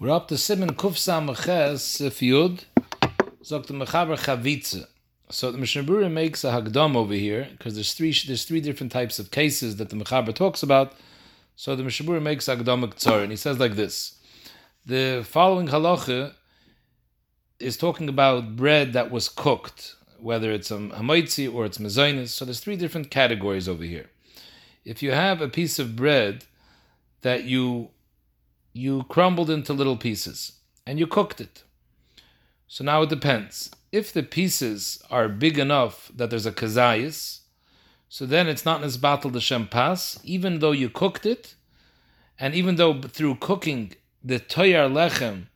We're up to Siman Kufsam Ches Yud, Zok the Mechaber Chavitze. So the Mishnah makes a hagdam over here because there's three there's three different types of cases that the Mechaber talks about. So the Mishnah makes a hagdam ktsar and he says like this: the following halacha is talking about bread that was cooked, whether it's a hamaitzi or it's mezainis. So there's three different categories over here. If you have a piece of bread that you you crumbled into little pieces and you cooked it. So now it depends. If the pieces are big enough that there's a kazayas, so then it's not nisbatal the shempas, even though you cooked it, and even though through cooking the toyar lechem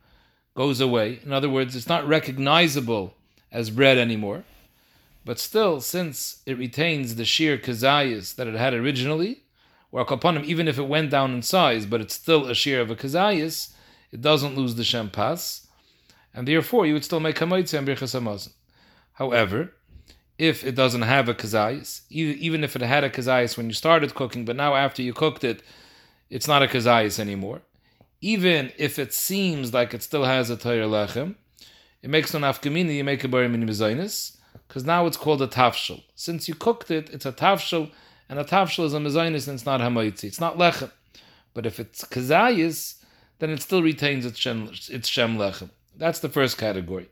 goes away. In other words, it's not recognizable as bread anymore. But still, since it retains the sheer kazayas that it had originally, or kapanim, even if it went down in size, but it's still a shear of a kazayas, it doesn't lose the shempas, and therefore you would still make hamaitze and birchas hamazon. However, if it doesn't have a kazayas, even if it had a kazayas when you started cooking, but now after you cooked it, it's not a kazayas anymore. Even if it seems like it still has a tayr lechem, it makes no nafkamina, you make a bari mini because now it's called a tafshel. Since you cooked it, it's a tafshel, and a tafshel is a mezainis and it's not hamaitzi. It's not lechem. But if it's kazayis, then it still retains its shem, its shem lechem. That's the first category.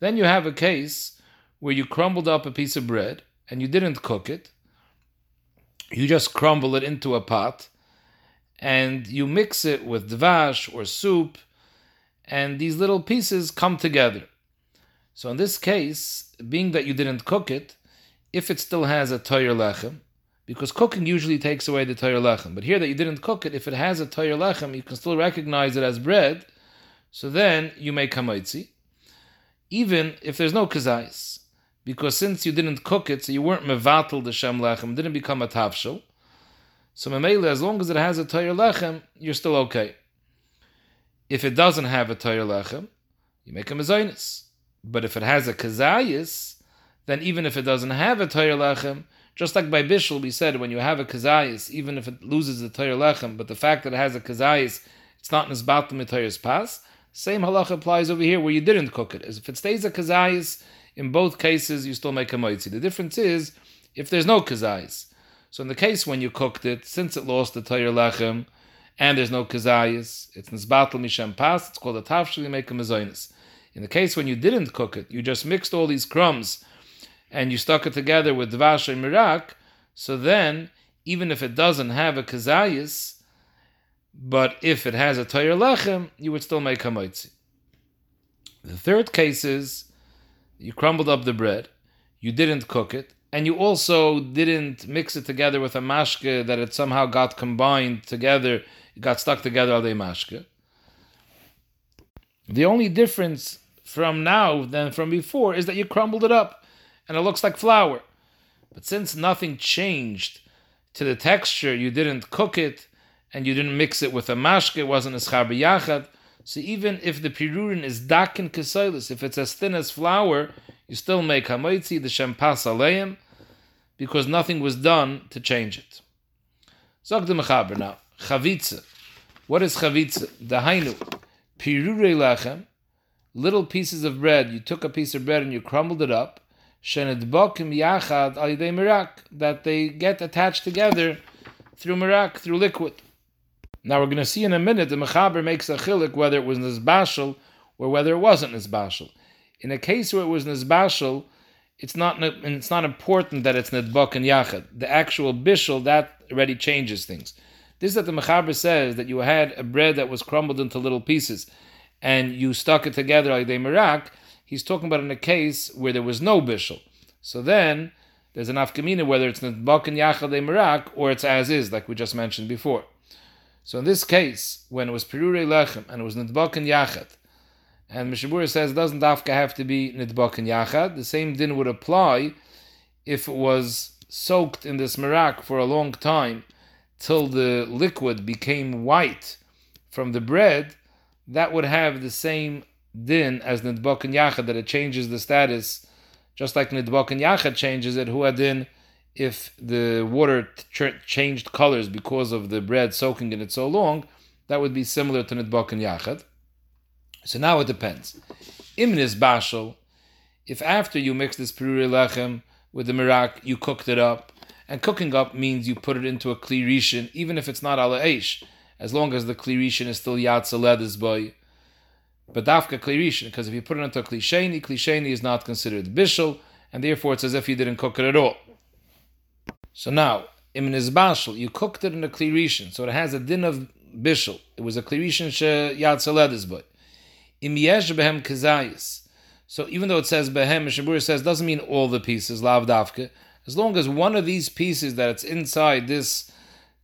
Then you have a case where you crumbled up a piece of bread and you didn't cook it. You just crumble it into a pot and you mix it with dvash or soup, and these little pieces come together. So in this case, being that you didn't cook it, if it still has a toyer lechem, because cooking usually takes away the toyer lechem, but here that you didn't cook it, if it has a toyer lechem, you can still recognize it as bread. So then you make hamaitzi, even if there's no kazais, because since you didn't cook it, so you weren't mevatel the shem lechem, didn't become a tavshel. So memele, as long as it has a toyer lechem, you're still okay. If it doesn't have a toyer lechem, you make a mezainis. But if it has a kazayis, then even if it doesn't have a toyer lechem, just like by Bishul, we said when you have a kazayis, even if it loses the toyer lechem, but the fact that it has a kazayis, it's not nisbat the pas. Same halacha applies over here where you didn't cook it. As if it stays a kazayis, in both cases you still make a moitzi. The difference is if there's no kazayis. So in the case when you cooked it, since it lost the toyer lechem, and there's no kazayis, it's nisbatel mishem pas. It's called a tafshil. You make a mezoinus. In the case when you didn't cook it, you just mixed all these crumbs and you stuck it together with dvash and mirak, so then, even if it doesn't have a kazayis, but if it has a toyer lechem, you would still make hamoitzi. The third case is you crumbled up the bread, you didn't cook it, and you also didn't mix it together with a mashke that it somehow got combined together, it got stuck together al mashke. The only difference from now than from before is that you crumbled it up and it looks like flour. But since nothing changed to the texture, you didn't cook it and you didn't mix it with a mashke, it wasn't a schar b'yachad. So even if the pirurin is dakin kesoilis, if it's as thin as flour, you still make hamoitzi, the shempas aleim, because nothing was done to change it. Zog the mechaber now. Chavitze. What is chavitze? Dahainu. Pirurei lechem. Little pieces of bread. You took a piece of bread and you crumbled it up yachad that they get attached together through mirak, through liquid. Now we're going to see in a minute the mechaber makes a chilik whether it was nizbashal or whether it wasn't nizbashal. In a case where it was nizbashal, it's not it's not important that it's nedbok and yachad. The actual bishul that already changes things. This is that the mechaber says that you had a bread that was crumbled into little pieces, and you stuck it together like they mirak he's talking about in a case where there was no bishul. So then there's an afkamina whether it's nidbak and yachad merak or it's as is, like we just mentioned before. So in this case, when it was pirure lechem and it was nidbak and yachad, and Mishabura says doesn't dafka have to be nidbak and yachad, the same din would apply if it was soaked in this merak for a long time till the liquid became white from the bread, that would have the same din as nidbok and yachad that it changes the status, just like nidbok and yachad changes it. Who adin if the water ch- changed colors because of the bread soaking in it so long, that would be similar to nidbok and yachad. So now it depends. Imnis bashal, if after you mix this peruri lechem with the mirak, you cooked it up, and cooking up means you put it into a kli even if it's not ala eish, as long as the kli is still yatsa ledes boy. But dafka kli because if you put it into a kli sheni, kli is not considered bishul, and therefore it's as if you didn't cook it at all. So now, in bashal, you cooked it in a kli so it has a din of bishul. It was a kli rishon she yatsa ledes boy. Im yesh behem kazayis. So even though it says behem, Shabur says doesn't mean all the pieces, lav dafka. As long as one of these pieces that it's inside this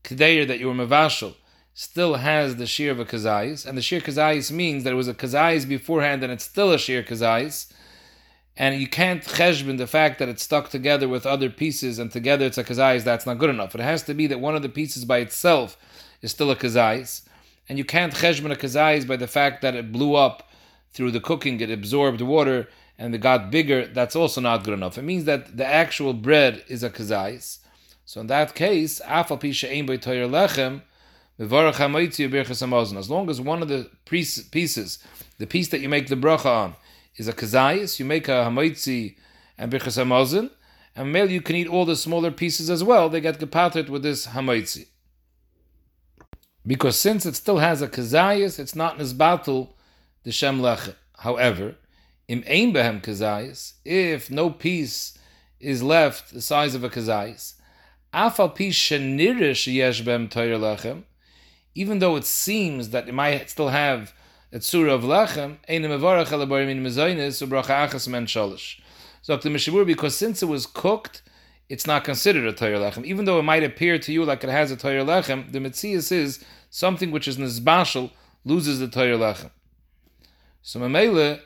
kedair that you were mavashal still has the shear of a kazayis, and the shear kazayis means that it was a kazayis beforehand and it's still a shear kazayis, and you can't cheshbin the fact that it's stuck together with other pieces and together it's a kazayis, that's not good enough. It has to be that one of the pieces by itself is still a kazayis, and you can't cheshbin a kazayis by the fact that it blew up through the cooking, it absorbed water, and it got bigger, that's also not good enough. It means that the actual bread is a kazais. So in that case, afal pisha lechem, as long as one of the pieces, the piece that you make the bracha on, is a kazayis, you make a hamaitzi and birchas hamazon, and male you can eat all the smaller pieces as well. They get gepatrit with this hamaitzi. Because since it still has a kazayis, it's not nisbatul the shem. However, Im ein behem kazayis, if no piece is left the size of a kazayis, afal piece shenirish yesh behem lechem, even though it seems that it might still have a tzura of lechem, ein mevarach alaborim in mezainis ubracha achas men shalish. So the Mishabur, because since it was cooked, it's not considered a Torah lechem. Even though it might appear to you like it has a Torah lechem, the Metzias is something which is nizbashal loses the Torah lechem. So Mamela,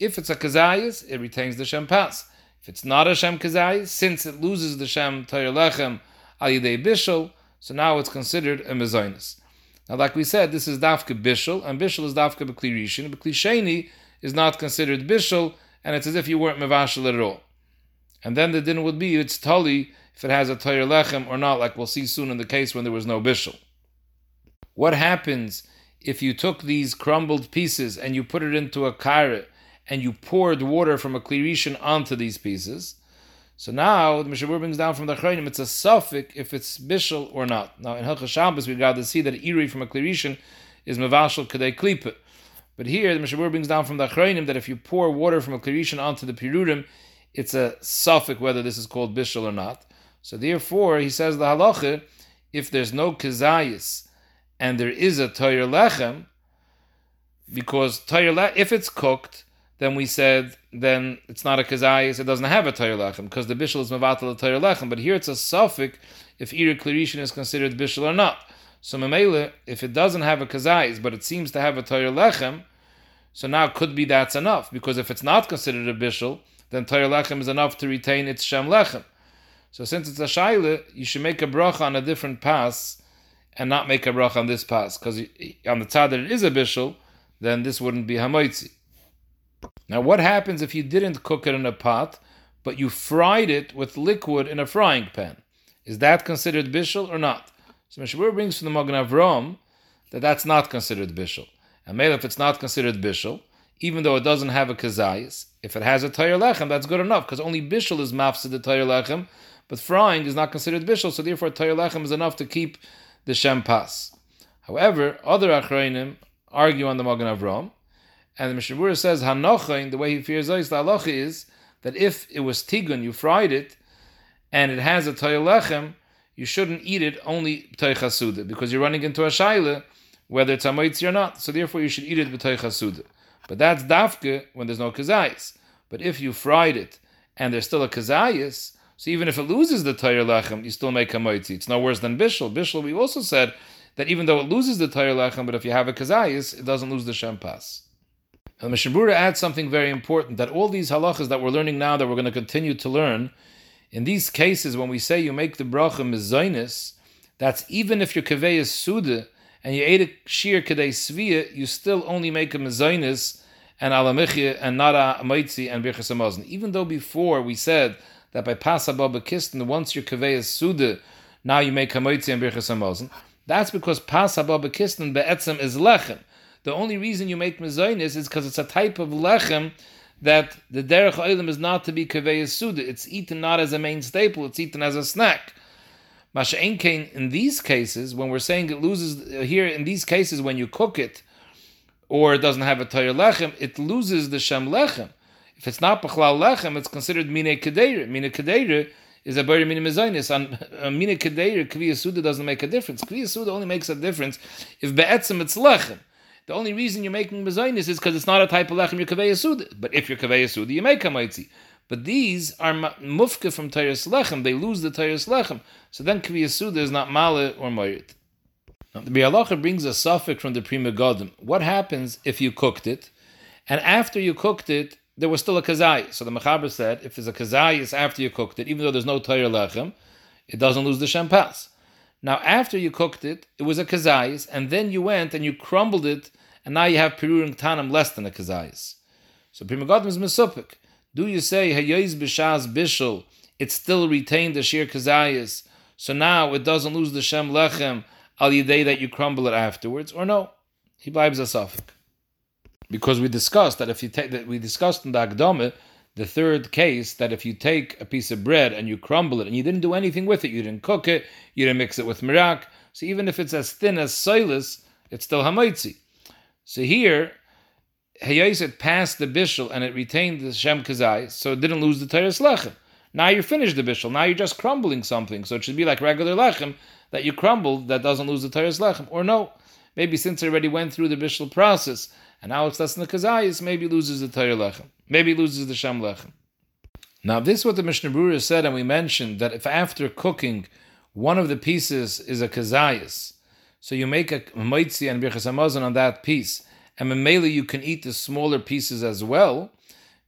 if it's a kazayis, it retains the shem pas. If it's not a shem kazayis, since it loses the shem tayr lechem al yidei bishul, so now it's considered a mezainis. Now, like we said, this is dafka bishul, and bishul is dafka b'kli rishin. Is not considered bishul, and it's as if you weren't mevashal at all. And then the din would be it's tali if it has a tayr lechem or not, like we'll see soon in the case when there was no bishul. What happens if you took these crumbled pieces and you put it into a karet and you poured water from a klirishin onto these pieces. So now the Mishabur brings down from the Chayim, it's a suffix if it's bishul or not. Now in Hilchah Shabbos we got to see that iri from a klirishin is mevashal kadei klipa. But here the Mishabur brings down from the Chayim that if you pour water from a klirishin onto the pirurim, it's a suffix whether this is called bishul or not. So therefore he says the halacha, if there's no kazayis and there is a toyer lechem, because toyer if it's cooked, then we said then it's not a kazayis, it doesn't have a tayr lechem because the bishul is a tayr lechem. But here it's a suffix if either klirishin is considered bishul or not. So memele, if it doesn't have a kazayis, but it seems to have a tayr lechem, so now could be that's enough because if it's not considered a bishul, then tayr lechem is enough to retain its shem lechem. So since it's a shaila, you should make a bracha on a different pass and not make a bracha on this pass because on the tzad that it is a bishul, then this wouldn't be hamoitzi. Now, what happens if you didn't cook it in a pot, but you fried it with liquid in a frying pan? Is that considered bishul or not? So Mishabur brings from the Magen Avram that that's not considered bishul. And maybe if it's not considered bishul, even though it doesn't have a kazayis, if it has a tayr lechem, that's good enough because only bishul is mafsid the tayr lechem, but frying is not considered bishul, so therefore tayr lechem is enough to keep the shem pas. However, other achrayim argue on the Magen Avram and the Mishabura says Hanochain, the way he fears Zois, the halacha is that if it was tigun, you fried it, and it has a lechem, you shouldn't eat it only b'toy because you're running into a shaila, whether it's amoitzi or not. So therefore, you should eat it b'toy But that's dafke when there's no kazayis. But if you fried it and there's still a kazayis, so even if it loses the lechem, you still make a moitzi. It's no worse than bishul. Bishul, we also said that even though it loses the tayr lechem, but if you have a kazayis, it doesn't lose the shempas. Uh, and Mishabura adds something very important that all these halachas that we're learning now, that we're going to continue to learn, in these cases, when we say you make the bracha mizainis, that's even if your kaveh is suda and you ate a shir kadei svia, you still only make a mizainis and alamichya and not a maitzi and birchas. Even though before we said that by pasababa kistin, once your kaveh is suda, now you make a maitzi and birchas. That's because pasababa kistin be'etzem is lechem. The only reason you make mezainis is because it's a type of lechem that the derech oilim is not to be kaveh suda. It's eaten not as a main staple; it's eaten as a snack. Masha in these cases, when we're saying it loses here, in these cases, when you cook it or it doesn't have a tayr lechem, it loses the shem lechem. If it's not b'chlal lechem, it's considered mine kedera. Mine kedera is a bari mine mezainis. On mine kedera, kviya suda doesn't make a difference. Kviya suda only makes a difference if be'etzim it's lechem. The only reason you're making mezainis is because it's not a type of lechem you're suda. But if you're kaveh suda, you make hamaitzi. But these are mufka from Tayras Lechem. They lose the Tayras Lechem. So then Suda is not Male or. Now, the Bialacha brings a suffix from the Pri Megadim. What happens if you cooked it, and after you cooked it, there was still a kazai. So the Mechaber said, if there's a kazai, it's after you cooked it, even though there's no Tayr Lechem, it doesn't lose the Shampas. Now, after you cooked it, it was a kazayis, and then you went and you crumbled it and now you have pirurim tanam less than a kazayis. So primagodim is mesupik. Do you say hayoiz b'shas bishul? It still retained the shir kazayis, so now it doesn't lose the shem lechem al yidei that you crumble it afterwards, or no? He blibes a suffix. Because we discussed that if you take that we discussed in the Agdome, the third case that if you take a piece of bread and you crumble it and you didn't do anything with it, you didn't cook it, you didn't mix it with mirak, so even if it's as thin as silas, it's still hamaitzi. So here, Hayaiset passed the bishul and it retained the Shem Kazai, so it didn't lose the Teres Lechem. Now you're finished the bishul. Now you're just crumbling something. So it should be like regular lechem that you crumbled that doesn't lose the Teres Lechem. Or no, maybe since it already went through the bishul process and now it's less than the Kazayis, maybe loses the Teres Lechem. Maybe loses the Shem Lechem. Now this is what the Mishnah Berurah said, and we mentioned that if after cooking one of the pieces is a Kazayis, so you make a moitzi and birchas hamazon on that piece, and memela you can eat the smaller pieces as well.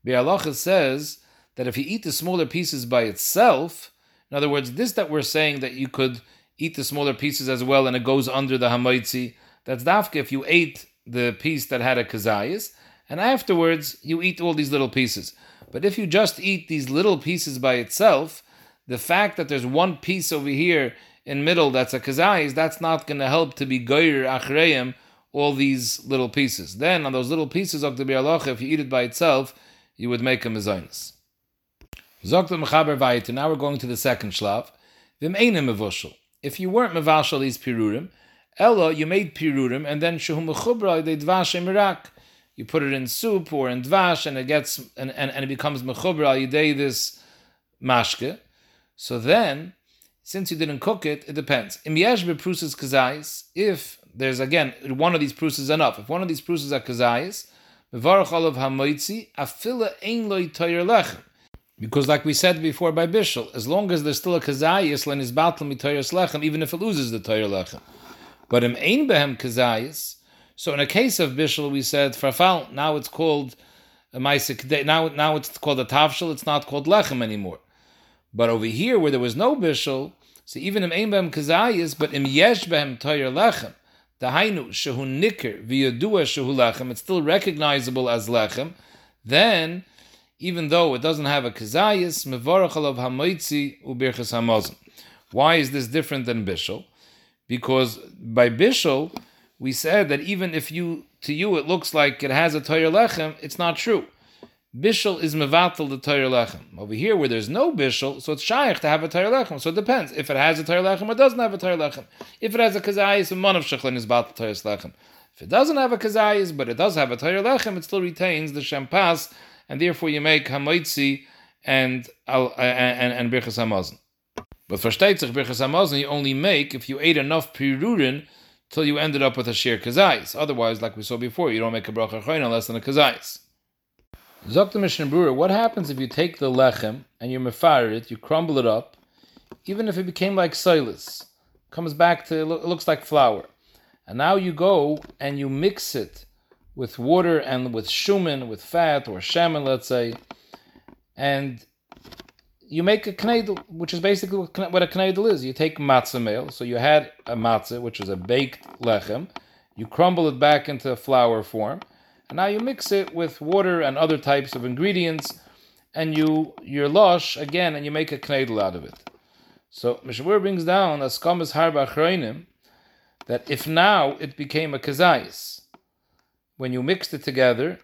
Bialacha says that if you eat the smaller pieces by itself, in other words, this that we're saying that you could eat the smaller pieces as well and it goes under the hamoitzi, that's dafka if you ate the piece that had a kazayas, and afterwards you eat all these little pieces. But if you just eat these little pieces by itself, the fact that there's one piece over here in middle that's a kazayis, that's not going to help to be goyer achreim all these little pieces. Then on those little pieces if you eat it by itself, you would make a mezainis. Now we're going to the second shlav. If you weren't mevashal these pirurim, ella you made pirurim and then shuhu mechubra de dvash emirak. You put it in soup or in dvash and it gets and, and, and it becomes mechubra al this mashke. So then since you didn't cook it, it depends. If there's again one of these prusas enough. If one of these prusas are kazayis. Because, like we said before by Bishul, as long as there's still a kazayis, len is batl mitoyers lechem, even if it loses the toyer lechem. But im ein behem kazayis. So in a case of Bishul, we said farfal. Now it's called a. Now, now it's called a tavshel. It's not called lechem anymore. But over here, where there was no bishul, so even im ein behem kazayis, but im yesh behem toyer lechem, the hainu shehu nikr v'yadua shehu lechem, it's still recognizable as lechem. Then, even though it doesn't have a kazayis, mevarach alav hamoitzi ubirchas hamazon. Why is this different than bishul? Because by bishul, we said that even if you to you it looks like it has a toyer lechem, it's not true. Bishul is mevatel the Torah lechem. Over here, where there's no bishul, so it's shaykh to have a Torah lechem. So it depends if it has a Torah lechem or doesn't have a Torah lechem. If it has a kazayis, a mon of shechlin is the Torah lechem. If it doesn't have a kazayis, but it does have a Torah lechem, it still retains the shempas, and therefore you make hamoitzi and and and, birchas hamazon. But for shteitzich birchas hamazon, you only make if you ate enough pirurin till you ended up with a shir kazayis. Otherwise, like we saw before, you don't make a bracha unless than a kazayis. Zok the Mishnah Berurah, what happens if you take the lechem and you mefire it, you crumble it up, even if it became like silas, comes back to, it looks like flour. And now you go and you mix it with water and with shuman, with fat or shaman, let's say, and you make a knedel, which is basically what a knedel is. You take matzah meal, so you had a matzah, which is a baked lechem, you crumble it back into a flour form, and now you mix it with water and other types of ingredients, and you your lush again, and you make a knedel out of it. So Mishabur brings down as kamas harba that if now it became a kazayis, when you mixed it together,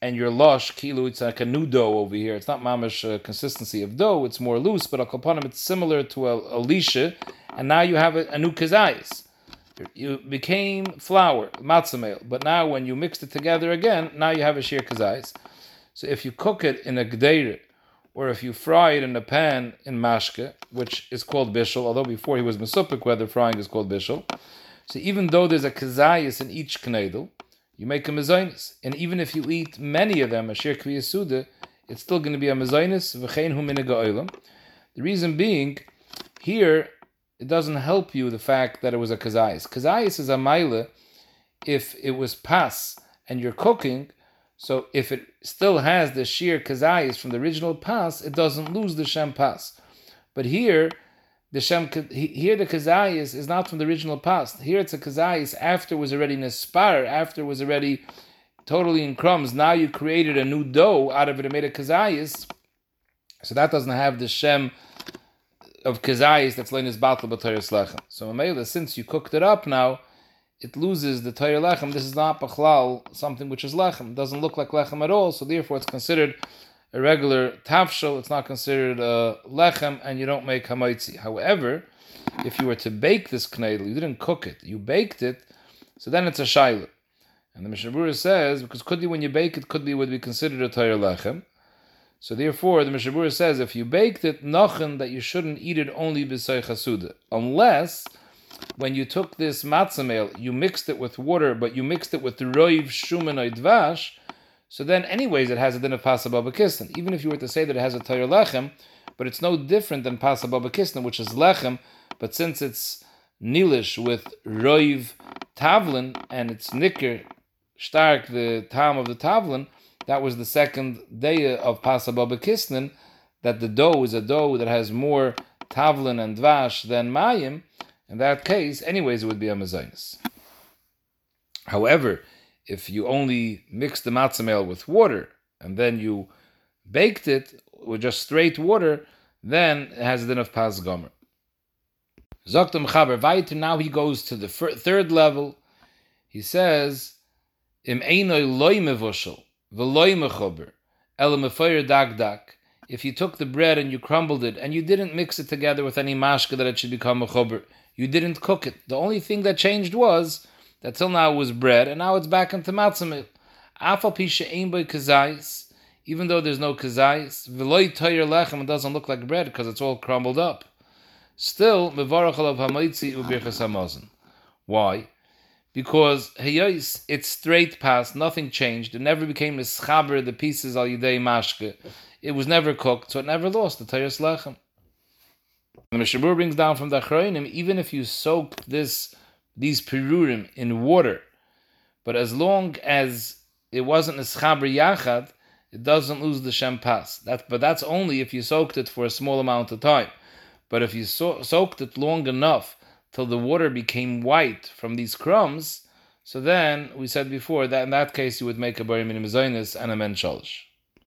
and your lush kilo, it's like a new dough over here. It's not mamish uh, consistency of dough; it's more loose. But al it's similar to a, a lisha, and now you have a, a new kazayis. You became flour, matzah meal, but now when you mixed it together again, now you have a sheer kazayis. So if you cook it in a gdeir, or if you fry it in a pan in mashke, which is called bishul, although before he was mesupik, whether frying is called bishul. So even though there's a kazayis in each knedel, you make a mezainis. And even if you eat many of them, a shir kviyasuda, it's still going to be a mezainis, v'chein. The reason being, here, it doesn't help you the fact that it was a kazayis. Kazayis is a maila if it was pas and you're cooking, so if it still has the sheer kazayis from the original pas, it doesn't lose the shem pas. But here, the Shem here the kazayis is not from the original past. Here it's a kazayis after it was already nespar, after it was already totally in crumbs. Now you created a new dough out of it and made a kazayis. So that doesn't have the Shem of kazayis that's laying his battle b'toyres lechem. So Mamela, since you cooked it up now, it loses the toyer lechem. This is not bachlal, something which is lechem. It doesn't look like lechem at all, so therefore it's considered a regular tafshel, it's not considered a lechem, and you don't make hamaitzi. However, if you were to bake this knedel, you didn't cook it, you baked it, so then it's a shaila. And the Mishabura says, because could be when you bake it, could be would be considered a tayr lechem. So therefore, the Mishabura says, if you baked it, nochen, that you shouldn't eat it only b'say chasuda. Unless, when you took this matzah meal, you mixed it with water, but you mixed it with roiv shuman dvash, so then, anyways, it has a din of pasababa kistan. Even if you were to say that it has a tayr lechem, but it's no different than pasababa kistan, which is lechem, but since it's nilish with roiv tavlin and it's nicker stark the time of the tavlin, that was the second day of pasababa kistan, that the dough is a dough that has more tavlin and dvash than mayim. In that case, anyways, it would be a mezainis. However, if you only mix the matzah meal with water and then you baked it with just straight water, then it has a din of pas gomer. Zoktam chaber. Now he goes to the third level. He says, "Im einoi loy mevushel v'loy mechober el dag dag." If you took the bread and you crumbled it and you didn't mix it together with any mashka that it should become a chober, you didn't cook it. The only thing that changed was that till now it was bread, and now it's back into matzah. Afal pisha ein boy kazayis, even though there's no kazayis, v'loy toyer lechem, it doesn't look like bread because it's all crumbled up. Still, mevarach alav hamaitzi ubirchas. Why? Because heyos, it's straight past, nothing changed. It never became a schaber, the pieces al yidei mashke. It was never cooked, so it never lost the toyers lechem. The Mishabur brings down from the Achroinim, even if you soak this these pirurim in water, but as long as it wasn't a schaber yachad, it doesn't lose the shempas. That, but that's only if you soaked it for a small amount of time. But if you so, soaked it long enough till the water became white from these crumbs, so then we said before that in that case you would make a bari minim and a men.